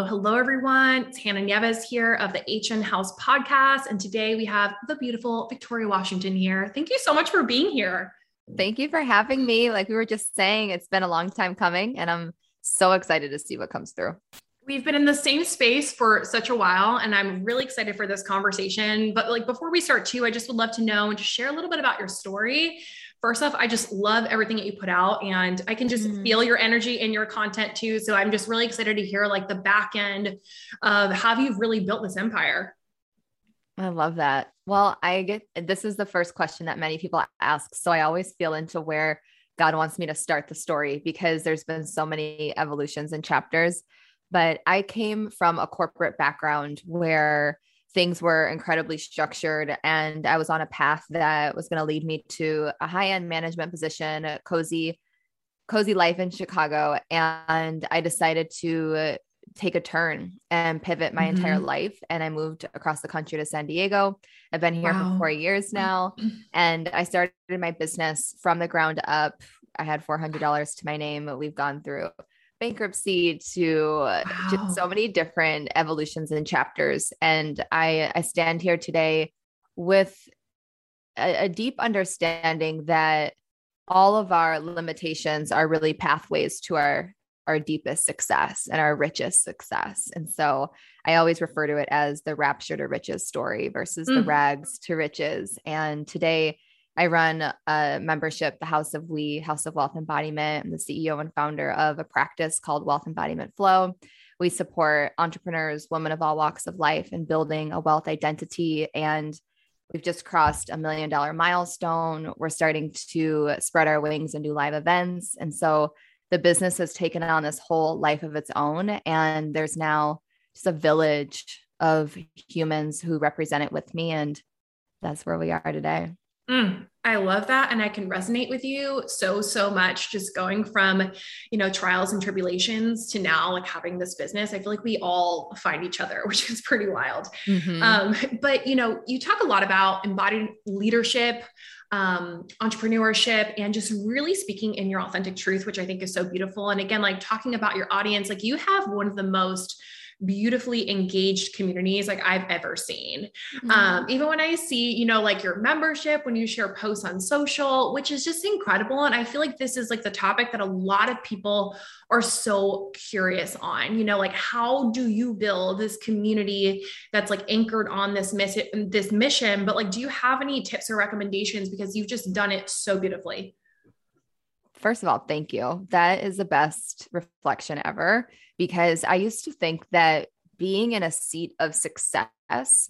Hello, hello, everyone. It's Hannah Nieves here of the HN House podcast. And today we have the beautiful Victoria Washington here. Thank you so much for being here. Thank you for having me. Like we were just saying, it's been a long time coming, and I'm so excited to see what comes through. We've been in the same space for such a while, and I'm really excited for this conversation. But like before we start, too, I just would love to know and just share a little bit about your story first off, I just love everything that you put out and I can just mm. feel your energy in your content too. So I'm just really excited to hear like the back end of how you've really built this empire. I love that. Well, I get this is the first question that many people ask. So I always feel into where God wants me to start the story because there's been so many evolutions and chapters. But I came from a corporate background where things were incredibly structured and i was on a path that was going to lead me to a high-end management position a cozy cozy life in chicago and i decided to take a turn and pivot my mm-hmm. entire life and i moved across the country to san diego i've been here wow. for four years now and i started my business from the ground up i had $400 to my name we've gone through bankruptcy to wow. just so many different evolutions and chapters. And I, I stand here today with a, a deep understanding that all of our limitations are really pathways to our our deepest success and our richest success. And so I always refer to it as the rapture to riches story versus mm. the rags to riches. And today I run a membership, the House of We, House of Wealth Embodiment. I'm the CEO and founder of a practice called Wealth Embodiment Flow. We support entrepreneurs, women of all walks of life, in building a wealth identity. And we've just crossed a million dollar milestone. We're starting to spread our wings and do live events. And so the business has taken on this whole life of its own. And there's now just a village of humans who represent it with me. And that's where we are today. Mm, I love that. And I can resonate with you so, so much. Just going from, you know, trials and tribulations to now like having this business. I feel like we all find each other, which is pretty wild. Mm-hmm. Um, but, you know, you talk a lot about embodied leadership, um, entrepreneurship, and just really speaking in your authentic truth, which I think is so beautiful. And again, like talking about your audience, like you have one of the most beautifully engaged communities like I've ever seen. Mm-hmm. Um, even when I see, you know, like your membership, when you share posts on social, which is just incredible. And I feel like this is like the topic that a lot of people are so curious on, you know, like how do you build this community that's like anchored on this mission, this mission, but like, do you have any tips or recommendations because you've just done it so beautifully? First of all, thank you. That is the best reflection ever because I used to think that being in a seat of success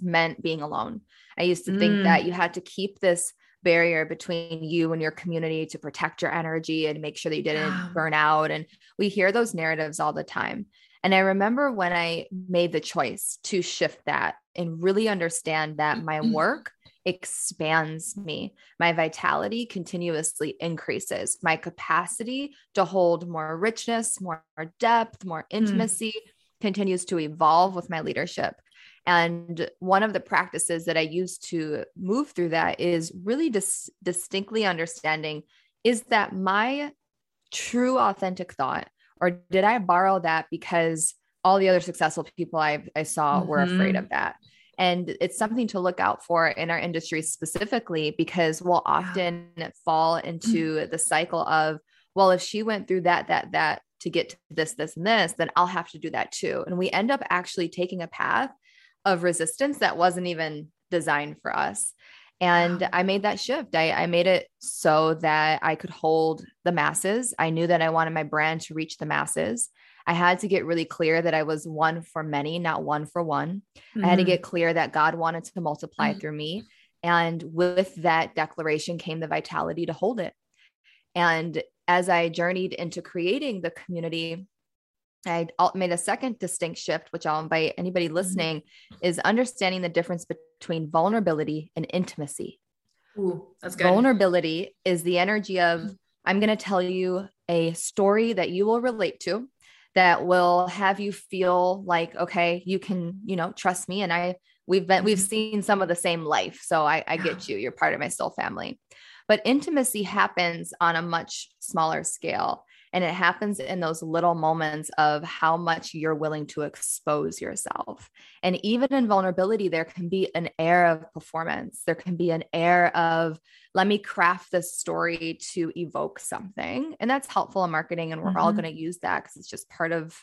meant being alone. I used to mm. think that you had to keep this barrier between you and your community to protect your energy and make sure that you didn't yeah. burn out. And we hear those narratives all the time. And I remember when I made the choice to shift that and really understand that my work expands me. My vitality continuously increases. My capacity to hold more richness, more depth, more hmm. intimacy mm. continues to evolve with my leadership. And one of the practices that I use to move through that is really dis- distinctly understanding is that my true authentic thought, or did I borrow that because all the other successful people I, I saw mm-hmm. were afraid mm-hmm. of that? And it's something to look out for in our industry specifically because we'll often fall into mm-hmm. the cycle of, well, if she went through that, that, that to get to this, this, and this, then I'll have to do that too. And we end up actually taking a path of resistance that wasn't even designed for us. And I made that shift. I, I, made it so that I could hold the masses. I knew that I wanted my brand to reach the masses. I had to get really clear that I was one for many, not one for one. Mm-hmm. I had to mm-hmm. get clear that God wanted to multiply mm-hmm. through me. And with that declaration came the vitality to hold it. And as I journeyed into creating the community, I made a second distinct shift, which I'll invite anybody mm-hmm. listening, mm-hmm. is understanding the difference between vulnerability and intimacy. Ooh, that's good. Vulnerability is the energy of mm-hmm. I'm going to tell you a story that you will relate to that will have you feel like okay you can you know trust me and i we've been we've mm-hmm. seen some of the same life so i, I get you you're part of my soul family. But intimacy happens on a much smaller scale And it happens in those little moments of how much you're willing to expose yourself. And even in vulnerability, there can be an air of performance. There can be an air of, let me craft this story to evoke something. And that's helpful in marketing. And we're mm-hmm. all going to use that because it's just part of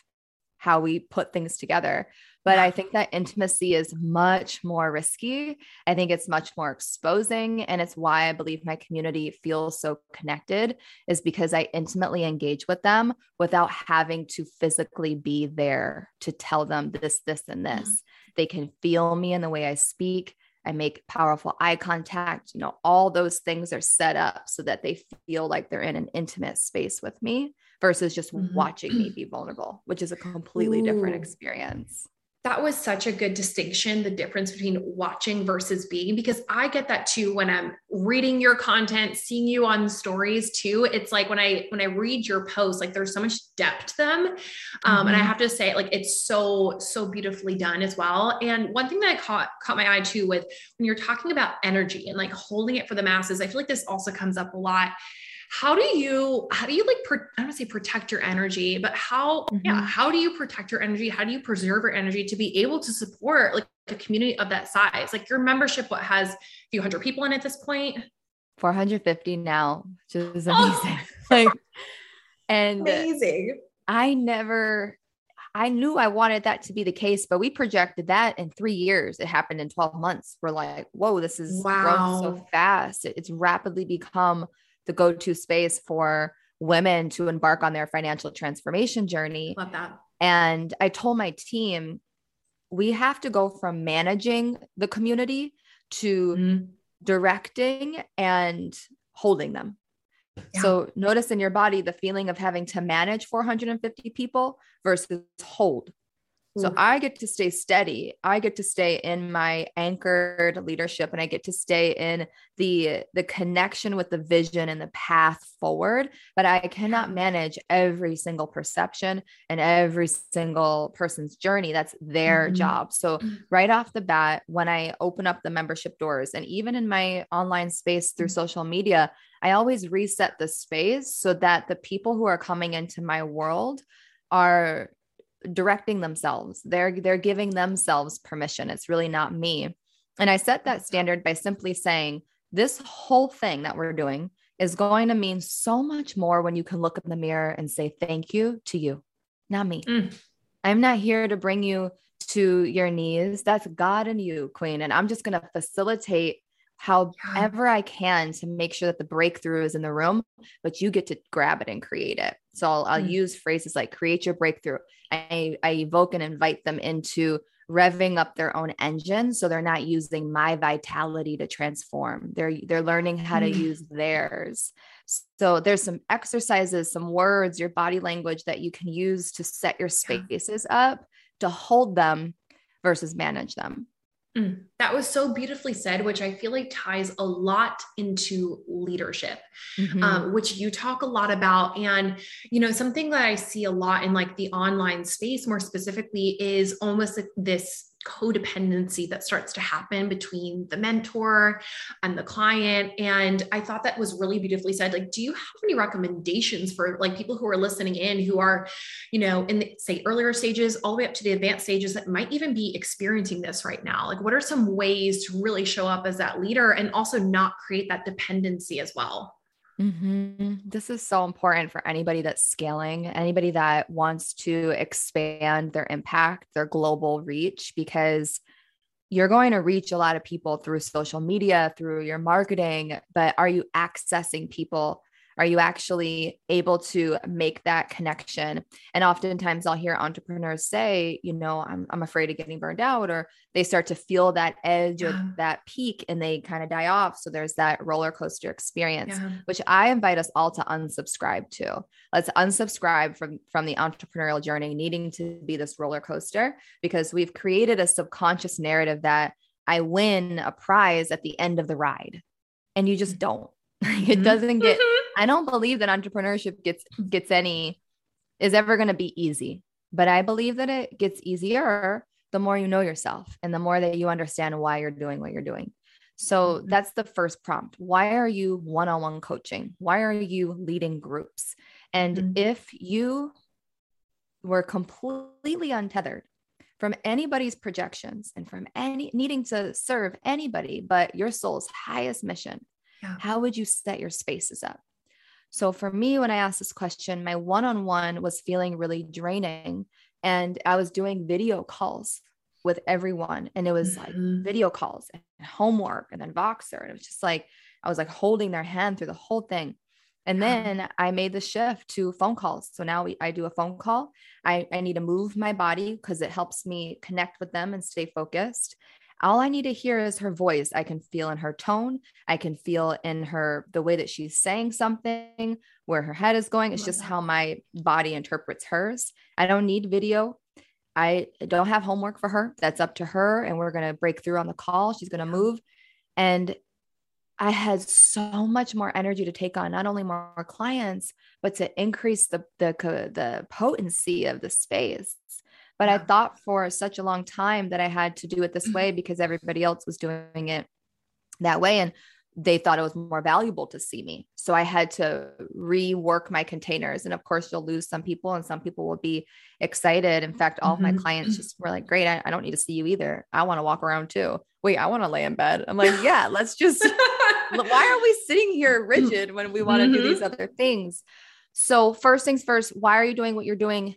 how we put things together. But I think that intimacy is much more risky. I think it's much more exposing. And it's why I believe my community feels so connected, is because I intimately engage with them without having to physically be there to tell them this, this, and this. Mm-hmm. They can feel me in the way I speak. I make powerful eye contact. You know, all those things are set up so that they feel like they're in an intimate space with me versus just mm-hmm. watching me be vulnerable, which is a completely Ooh. different experience that was such a good distinction the difference between watching versus being because i get that too when i'm reading your content seeing you on stories too it's like when i when i read your posts like there's so much depth to them um, mm-hmm. and i mm-hmm. have to say like it's so so beautifully done as well and one thing that i caught caught my eye too with when you're talking about energy and like holding it for the masses i feel like this also comes up a lot how do you how do you like i don't say protect your energy but how mm-hmm. yeah how do you protect your energy how do you preserve your energy to be able to support like a community of that size like your membership what has a few hundred people in at this point 450 now which is oh. amazing oh. like and amazing i never I knew I wanted that to be the case, but we projected that in three years. It happened in 12 months. We're like, whoa, this is wow. growing so fast. It's rapidly become the go to space for women to embark on their financial transformation journey. Love that. And I told my team, we have to go from managing the community to mm-hmm. directing and holding them. Yeah. So notice in your body the feeling of having to manage 450 people versus hold. So I get to stay steady. I get to stay in my anchored leadership and I get to stay in the the connection with the vision and the path forward, but I cannot manage every single perception and every single person's journey. That's their mm-hmm. job. So mm. right off the bat when I open up the membership doors and even in my online space through mm-hmm. social media, I always reset the space so that the people who are coming into my world are directing themselves. They're they're giving themselves permission. It's really not me. And I set that standard by simply saying this whole thing that we're doing is going to mean so much more when you can look in the mirror and say thank you to you, not me. Mm. I'm not here to bring you to your knees. That's God and you, Queen. And I'm just going to facilitate however I can to make sure that the breakthrough is in the room, but you get to grab it and create it. So I'll, I'll mm. use phrases like create your breakthrough. I, I evoke and invite them into revving up their own engine so they're not using my vitality to transform they're they're learning how to mm. use theirs so there's some exercises some words your body language that you can use to set your spaces up to hold them versus manage them Mm, that was so beautifully said, which I feel like ties a lot into leadership, mm-hmm. um, which you talk a lot about. And, you know, something that I see a lot in like the online space more specifically is almost like this codependency that starts to happen between the mentor and the client. And i thought that was really beautifully said like do you have any recommendations for like people who are listening in who are you know in the say earlier stages all the way up to the advanced stages that might even be experiencing this right now? Like what are some ways to really show up as that leader and also not create that dependency as well Mm-hmm. This is so important for anybody that's scaling, anybody that wants to expand their impact, their global reach, because you're going to reach a lot of people through social media, through your marketing, but are you accessing people are you actually able to make that connection? And oftentimes I'll hear entrepreneurs say, you know, I'm, I'm afraid of getting burned out, or they start to feel that edge yeah. or that peak and they kind of die off. So there's that roller coaster experience, yeah. which I invite us all to unsubscribe to. Let's unsubscribe from, from the entrepreneurial journey needing to be this roller coaster because we've created a subconscious narrative that I win a prize at the end of the ride. And you just mm. don't. it doesn't get mm-hmm. I don't believe that entrepreneurship gets gets any is ever going to be easy, but I believe that it gets easier the more you know yourself and the more that you understand why you're doing what you're doing. So mm-hmm. that's the first prompt. Why are you one on one coaching? Why are you leading groups? And mm-hmm. if you were completely untethered from anybody's projections and from any needing to serve anybody but your soul's highest mission, yeah. how would you set your spaces up? So for me, when I asked this question, my one on one was feeling really draining. And I was doing video calls with everyone. And it was mm-hmm. like video calls and homework and then Voxer. And it was just like, I was like holding their hand through the whole thing. And then I made the shift to phone calls. So now we, I do a phone call. I, I need to move my body because it helps me connect with them and stay focused. All I need to hear is her voice. I can feel in her tone. I can feel in her the way that she's saying something, where her head is going. It's oh just how my body interprets hers. I don't need video. I don't have homework for her. That's up to her. And we're going to break through on the call. She's going to move. And I had so much more energy to take on not only more clients, but to increase the the the potency of the space. But I thought for such a long time that I had to do it this way because everybody else was doing it that way, and they thought it was more valuable to see me. So I had to rework my containers. And of course, you'll lose some people, and some people will be excited. In fact, all mm-hmm. of my clients just were like, Great, I, I don't need to see you either. I want to walk around too. Wait, I want to lay in bed. I'm like, Yeah, let's just why are we sitting here rigid when we want to mm-hmm. do these other things? So, first things first, why are you doing what you're doing?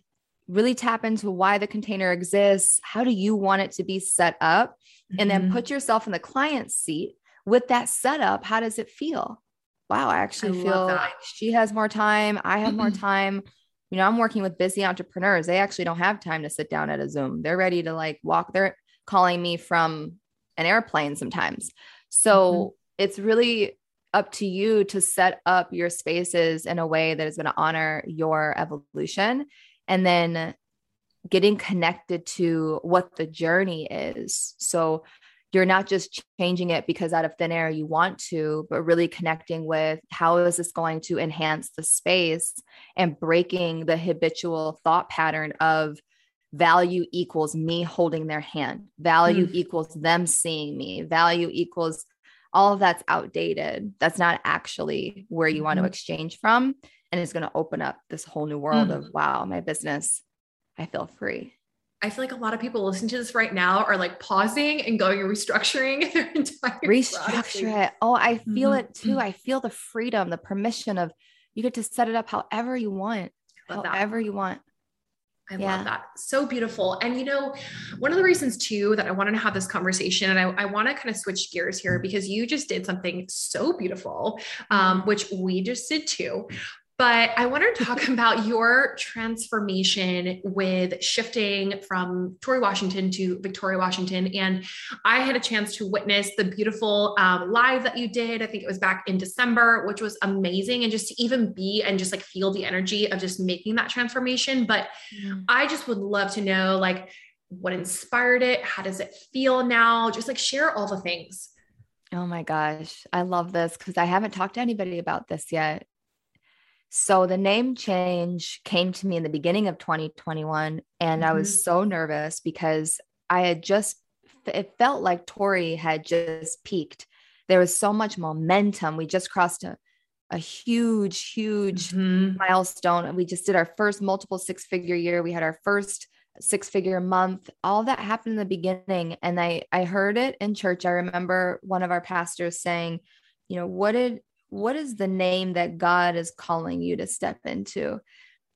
Really tap into why the container exists. How do you want it to be set up? And then mm-hmm. put yourself in the client's seat with that setup. How does it feel? Wow, I actually I feel like she has more time. I have more time. You know, I'm working with busy entrepreneurs. They actually don't have time to sit down at a Zoom. They're ready to like walk. They're calling me from an airplane sometimes. So mm-hmm it's really up to you to set up your spaces in a way that is going to honor your evolution and then getting connected to what the journey is. So you're not just changing it because out of thin air you want to, but really connecting with how is this going to enhance the space and breaking the habitual thought pattern of value equals me holding their hand, value mm. equals them seeing me, value equals all of that's outdated. That's not actually where you want to mm-hmm. exchange from. And it's going to open up this whole new world mm. of wow, my business, I feel free. I feel like a lot of people listening to this right now are like pausing and going and restructuring their entire restructure it. Oh, I feel mm-hmm. it too. I feel the freedom, the permission of you get to set it up however you want, however that. you want. I yeah. love that. So beautiful. And you know, one of the reasons too that I wanted to have this conversation, and I, I want to kind of switch gears here because you just did something so beautiful, um, mm-hmm. which we just did too, but I want to talk about your transformation with shifting from Torrey, Washington to Victoria, Washington. And I had a chance to witness the beautiful um, live that you did. I think it was back in December, which was amazing. And just to even be and just like feel the energy of just making that transformation. But mm. I just would love to know like what inspired it? How does it feel now? Just like share all the things. Oh my gosh. I love this because I haven't talked to anybody about this yet. So the name change came to me in the beginning of 2021. And mm-hmm. I was mm-hmm. so nervous because I had just, it felt like Torrey had just peaked. There was so much momentum. We just crossed a, a huge, huge mm-hmm. milestone. We just did our first multiple six figure year. We had our first six figure month. All that happened in the beginning. And I, I heard it in church. I remember one of our pastors saying, you know, what did what is the name that God is calling you to step into?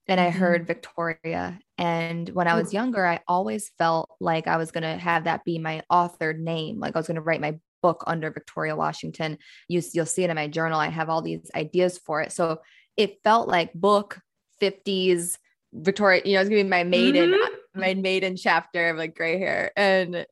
And I heard mm-hmm. Victoria. And when I was younger, I always felt like I was going to have that be my authored name. Like I was going to write my book under Victoria Washington. You, you'll see it in my journal. I have all these ideas for it. So it felt like book 50s Victoria, you know, it's gonna be my maiden, mm-hmm. my maiden chapter of like gray hair. And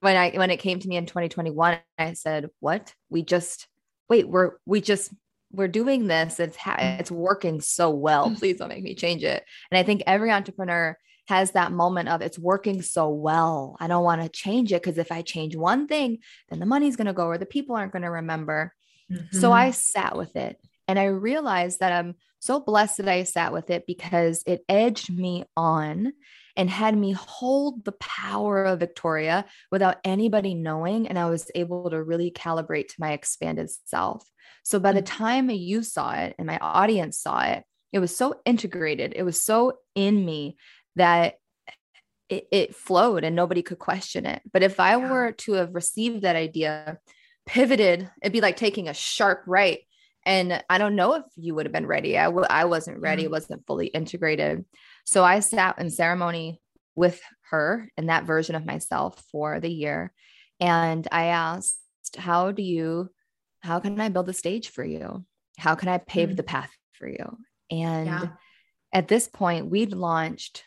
when I when it came to me in 2021, I said, What? We just wait, we're we just we're doing this. It's ha- it's working so well. Mm. Please don't make me change it. And I think every entrepreneur has that moment of it's working so well. I don't want to change it because if I change one thing, then the money's going to go or the people aren't going to remember. Mm-hmm. So I sat with it and I realized that I'm so blessed that I sat with it because it edged me on and had me hold the power of Victoria without anybody knowing. And I was able to really calibrate to my expanded self. So by the mm. time you saw it and my audience saw it, it was so integrated it was so in me that it, it flowed and nobody could question it but if i yeah. were to have received that idea pivoted it'd be like taking a sharp right and i don't know if you would have been ready I w- I wasn't ready mm-hmm. wasn't fully integrated so i sat in ceremony with her and that version of myself for the year and i asked how do you how can i build the stage for you how can i pave mm-hmm. the path for you and yeah. at this point, we'd launched,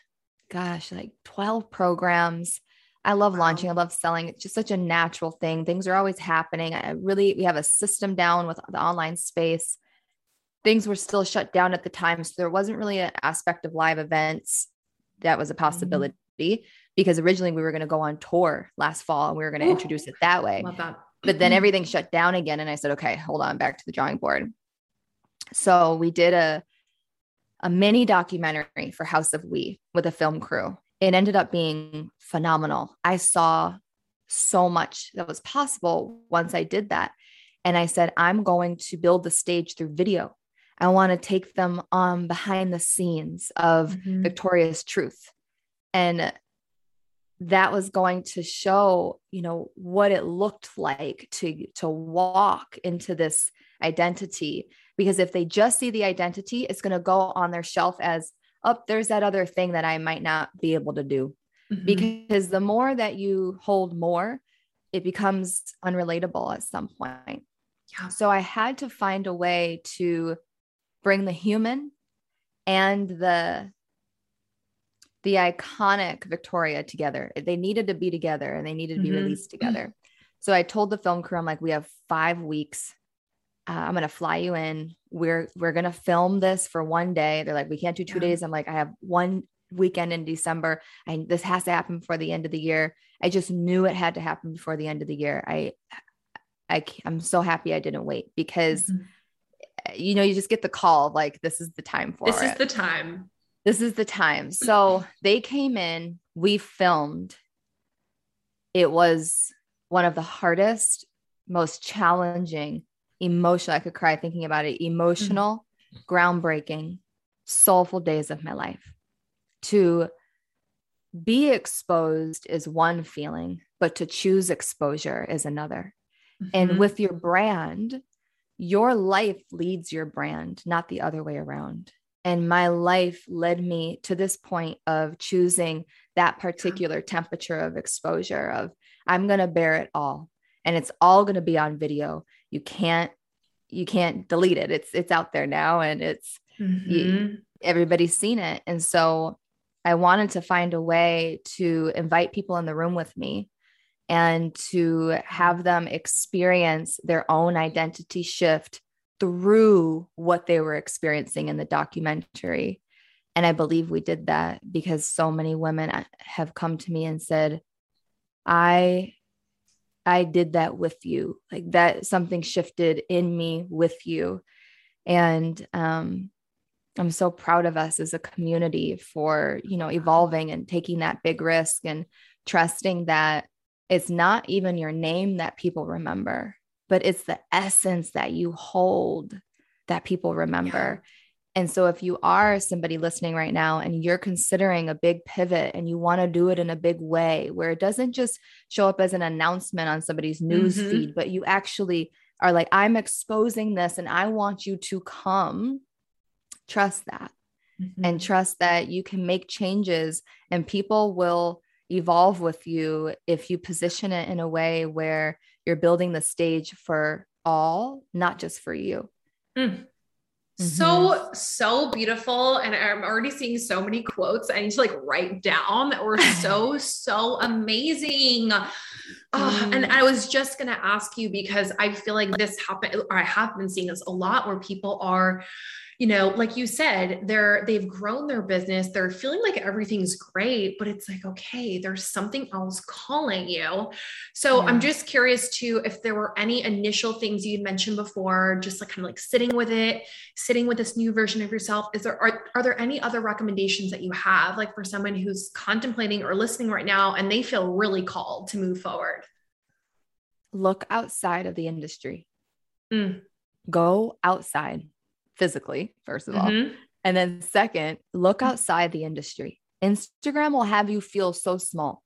gosh, like 12 programs. I love wow. launching. I love selling. It's just such a natural thing. Things are always happening. I really, we have a system down with the online space. Things were still shut down at the time. So there wasn't really an aspect of live events that was a mm-hmm. possibility mm-hmm. because originally we were going to go on tour last fall and we were going to introduce it that way. That. But then everything shut down again. And I said, okay, hold on, back to the drawing board. So we did a a mini documentary for House of We with a film crew. It ended up being phenomenal. I saw so much that was possible once I did that. And I said, I'm going to build the stage through video. I want to take them on behind the scenes of mm-hmm. Victoria's Truth. And that was going to show, you know, what it looked like to to walk into this identity because if they just see the identity, it's going to go on their shelf as, oh, there's that other thing that I might not be able to do. Mm-hmm. Because the more that you hold more, it becomes unrelatable at some point. Yeah. So I had to find a way to bring the human and the the iconic Victoria together. They needed to be together and they needed to be mm-hmm. released together. So I told the film crew, I'm like, we have five weeks uh, I'm gonna fly you in. We're we're gonna film this for one day. They're like, we can't do two yeah. days. I'm like, I have one weekend in December, and this has to happen before the end of the year. I just knew it had to happen before the end of the year. I, I I'm so happy I didn't wait because, mm-hmm. You know, you just get the call like this is the time for this it. is the time. This is the time. So they came in. We filmed. It was one of the hardest, most challenging emotional. I could cry thinking about it. Emotional, mm-hmm. groundbreaking, soulful days of my life. To be exposed is one feeling, but to choose exposure is another. Mm-hmm. And with your brand, your life leads your brand, not the other way around. And my life led me to this point of choosing that particular temperature of exposure of I'm going to bear it all. And it's all going to be on video. You can't you can't delete it. It's it's out there now and it's mm-hmm. you, everybody's seen it. And so i wanted to find a way to invite people in the room with me and to have them experience their own identity shift through what they were experiencing in the documentary and i believe we did that because so many women have come to me and said i I did that with you. Like that something shifted in me with you. And um, I'm so proud of us as a community for, you know, evolving and taking that big risk and trusting that it's not even your name that people remember, but it's the essence that you hold that people remember. Yeah. And so, if you are somebody listening right now and you're considering a big pivot and you want to do it in a big way where it doesn't just show up as an announcement on somebody's news mm-hmm. feed, but you actually are like, I'm exposing this and I want you to come, trust that mm-hmm. and trust that you can make changes and people will evolve with you if you position it in a way where you're building the stage for all, not just for you. Mm. Mm-hmm. So, so beautiful. And I'm already seeing so many quotes I need to like write down that were so, so amazing. Oh, and I was just going to ask you because I feel like this happened, or I have been seeing this a lot where people are, you know, like you said, they're they've grown their business, they're feeling like everything's great, but it's like, okay, there's something else calling you. So yeah. I'm just curious too if there were any initial things you'd mentioned before, just like kind of like sitting with it, sitting with this new version of yourself. Is there are, are there any other recommendations that you have, like for someone who's contemplating or listening right now and they feel really called to move forward? Look outside of the industry. Mm. Go outside physically, first of mm-hmm. all. And then, second, look outside the industry. Instagram will have you feel so small.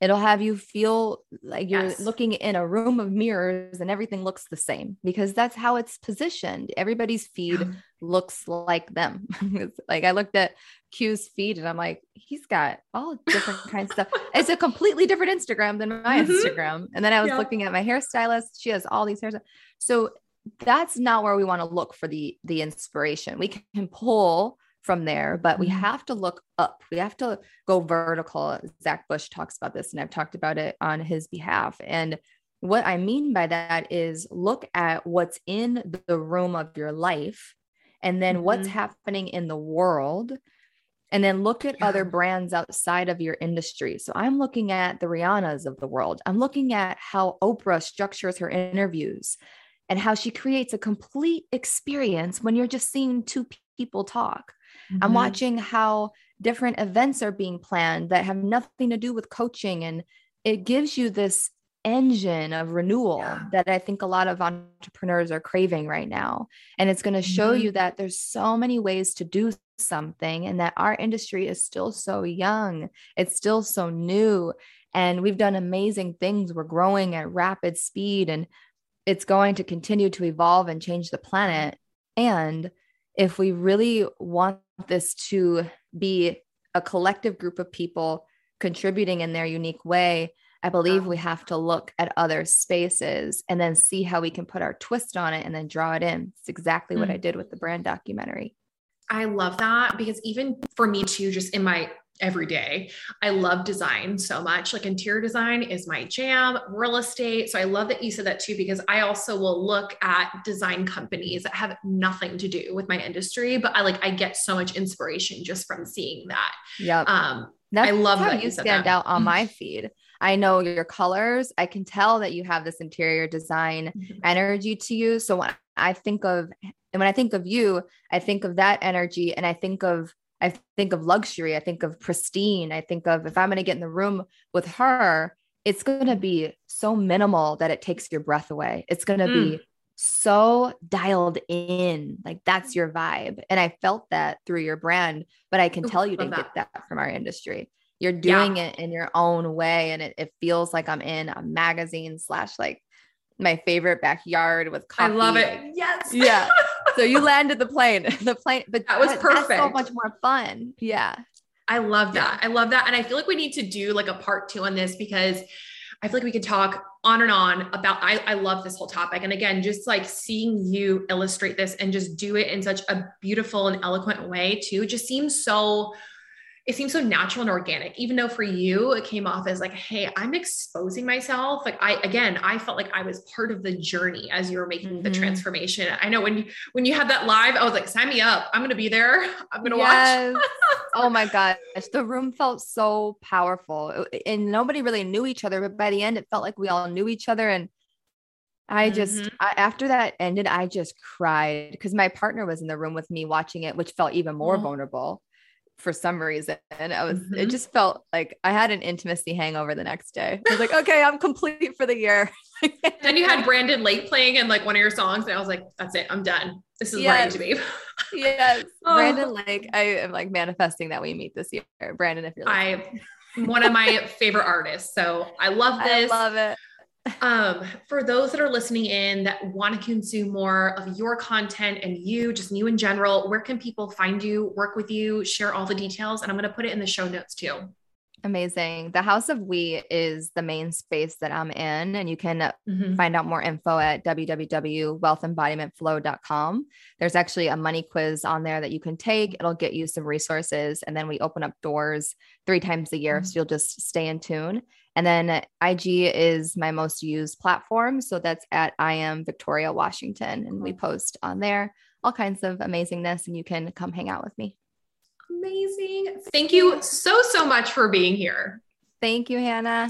It'll have you feel like you're yes. looking in a room of mirrors and everything looks the same because that's how it's positioned. Everybody's feed looks like them. like I looked at Q's feed and I'm like, he's got all different kinds of stuff. It's a completely different Instagram than my mm-hmm. Instagram. And then I was yeah. looking at my hairstylist. She has all these hairstyles. So that's not where we want to look for the the inspiration. We can pull from there, but we mm-hmm. have to look up. We have to go vertical. Zach Bush talks about this, and I've talked about it on his behalf. And what I mean by that is look at what's in the room of your life and then mm-hmm. what's happening in the world. And then look at yeah. other brands outside of your industry. So I'm looking at the Rihannas of the world. I'm looking at how Oprah structures her interviews and how she creates a complete experience when you're just seeing two people talk. Mm-hmm. I'm watching how different events are being planned that have nothing to do with coaching. And it gives you this engine of renewal yeah. that I think a lot of entrepreneurs are craving right now. And it's going to show mm-hmm. you that there's so many ways to do something and that our industry is still so young, it's still so new. And we've done amazing things. We're growing at rapid speed and it's going to continue to evolve and change the planet. And if we really want this to be a collective group of people contributing in their unique way, I believe we have to look at other spaces and then see how we can put our twist on it and then draw it in. It's exactly mm. what I did with the brand documentary. I love that because even for me too, just in my every day. I love design so much. Like interior design is my jam, real estate. So I love that you said that too, because I also will look at design companies that have nothing to do with my industry, but I like, I get so much inspiration just from seeing that. Yeah. Um, That's I love how that you stand that. out on my feed. I know your colors. I can tell that you have this interior design mm-hmm. energy to you. So when I think of, and when I think of you, I think of that energy and I think of I think of luxury. I think of pristine. I think of if I'm going to get in the room with her, it's going to be so minimal that it takes your breath away. It's going to mm. be so dialed in. Like that's your vibe. And I felt that through your brand, but I can Ooh, tell you didn't that. get that from our industry. You're doing yeah. it in your own way. And it, it feels like I'm in a magazine slash like my favorite backyard with coffee. I love it. Yes. Yeah. so you landed the plane. The plane, but that was perfect. so much more fun. Yeah. I love that. Yeah. I love that. And I feel like we need to do like a part two on this because I feel like we could talk on and on about I, I love this whole topic. And again, just like seeing you illustrate this and just do it in such a beautiful and eloquent way too, just seems so it seems so natural and organic. Even though for you it came off as like hey i'm exposing myself. Like i again i felt like i was part of the journey as you were making mm-hmm. the transformation. I know when you when you had that live i was like sign me up. I'm gonna be there. I'm gonna yes. watch oh my gosh. The room felt so powerful. And nobody really knew each other but by the end it felt like we all knew each other. And I just mm-hmm. I, after that ended, I just cried because my partner was in the room with me watching it, which felt even more oh. vulnerable for some reason. I was, mm-hmm. it just felt like I had an intimacy hangover the next day. I was like, okay, I'm complete for the year. then you had Brandon Lake playing in like one of your songs, and I was like, that's it, I'm done. This is yes. right to me. yes. Oh. Brandon Lake. I am like manifesting that we meet this year. Brandon, if you're listening. I one of my favorite artists. So I love this. I love it um, for those that are listening in that want to consume more of your content and you, just you in general, where can people find you, work with you, share all the details? And I'm going to put it in the show notes too. Amazing. The House of We is the main space that I'm in, and you can mm-hmm. find out more info at www.wealthembodimentflow.com. There's actually a money quiz on there that you can take. It'll get you some resources, and then we open up doors three times a year. Mm-hmm. So you'll just stay in tune. And then IG is my most used platform. So that's at I am Victoria Washington. And we post on there all kinds of amazingness, and you can come hang out with me. Amazing. Thank you so, so much for being here. Thank you, Hannah.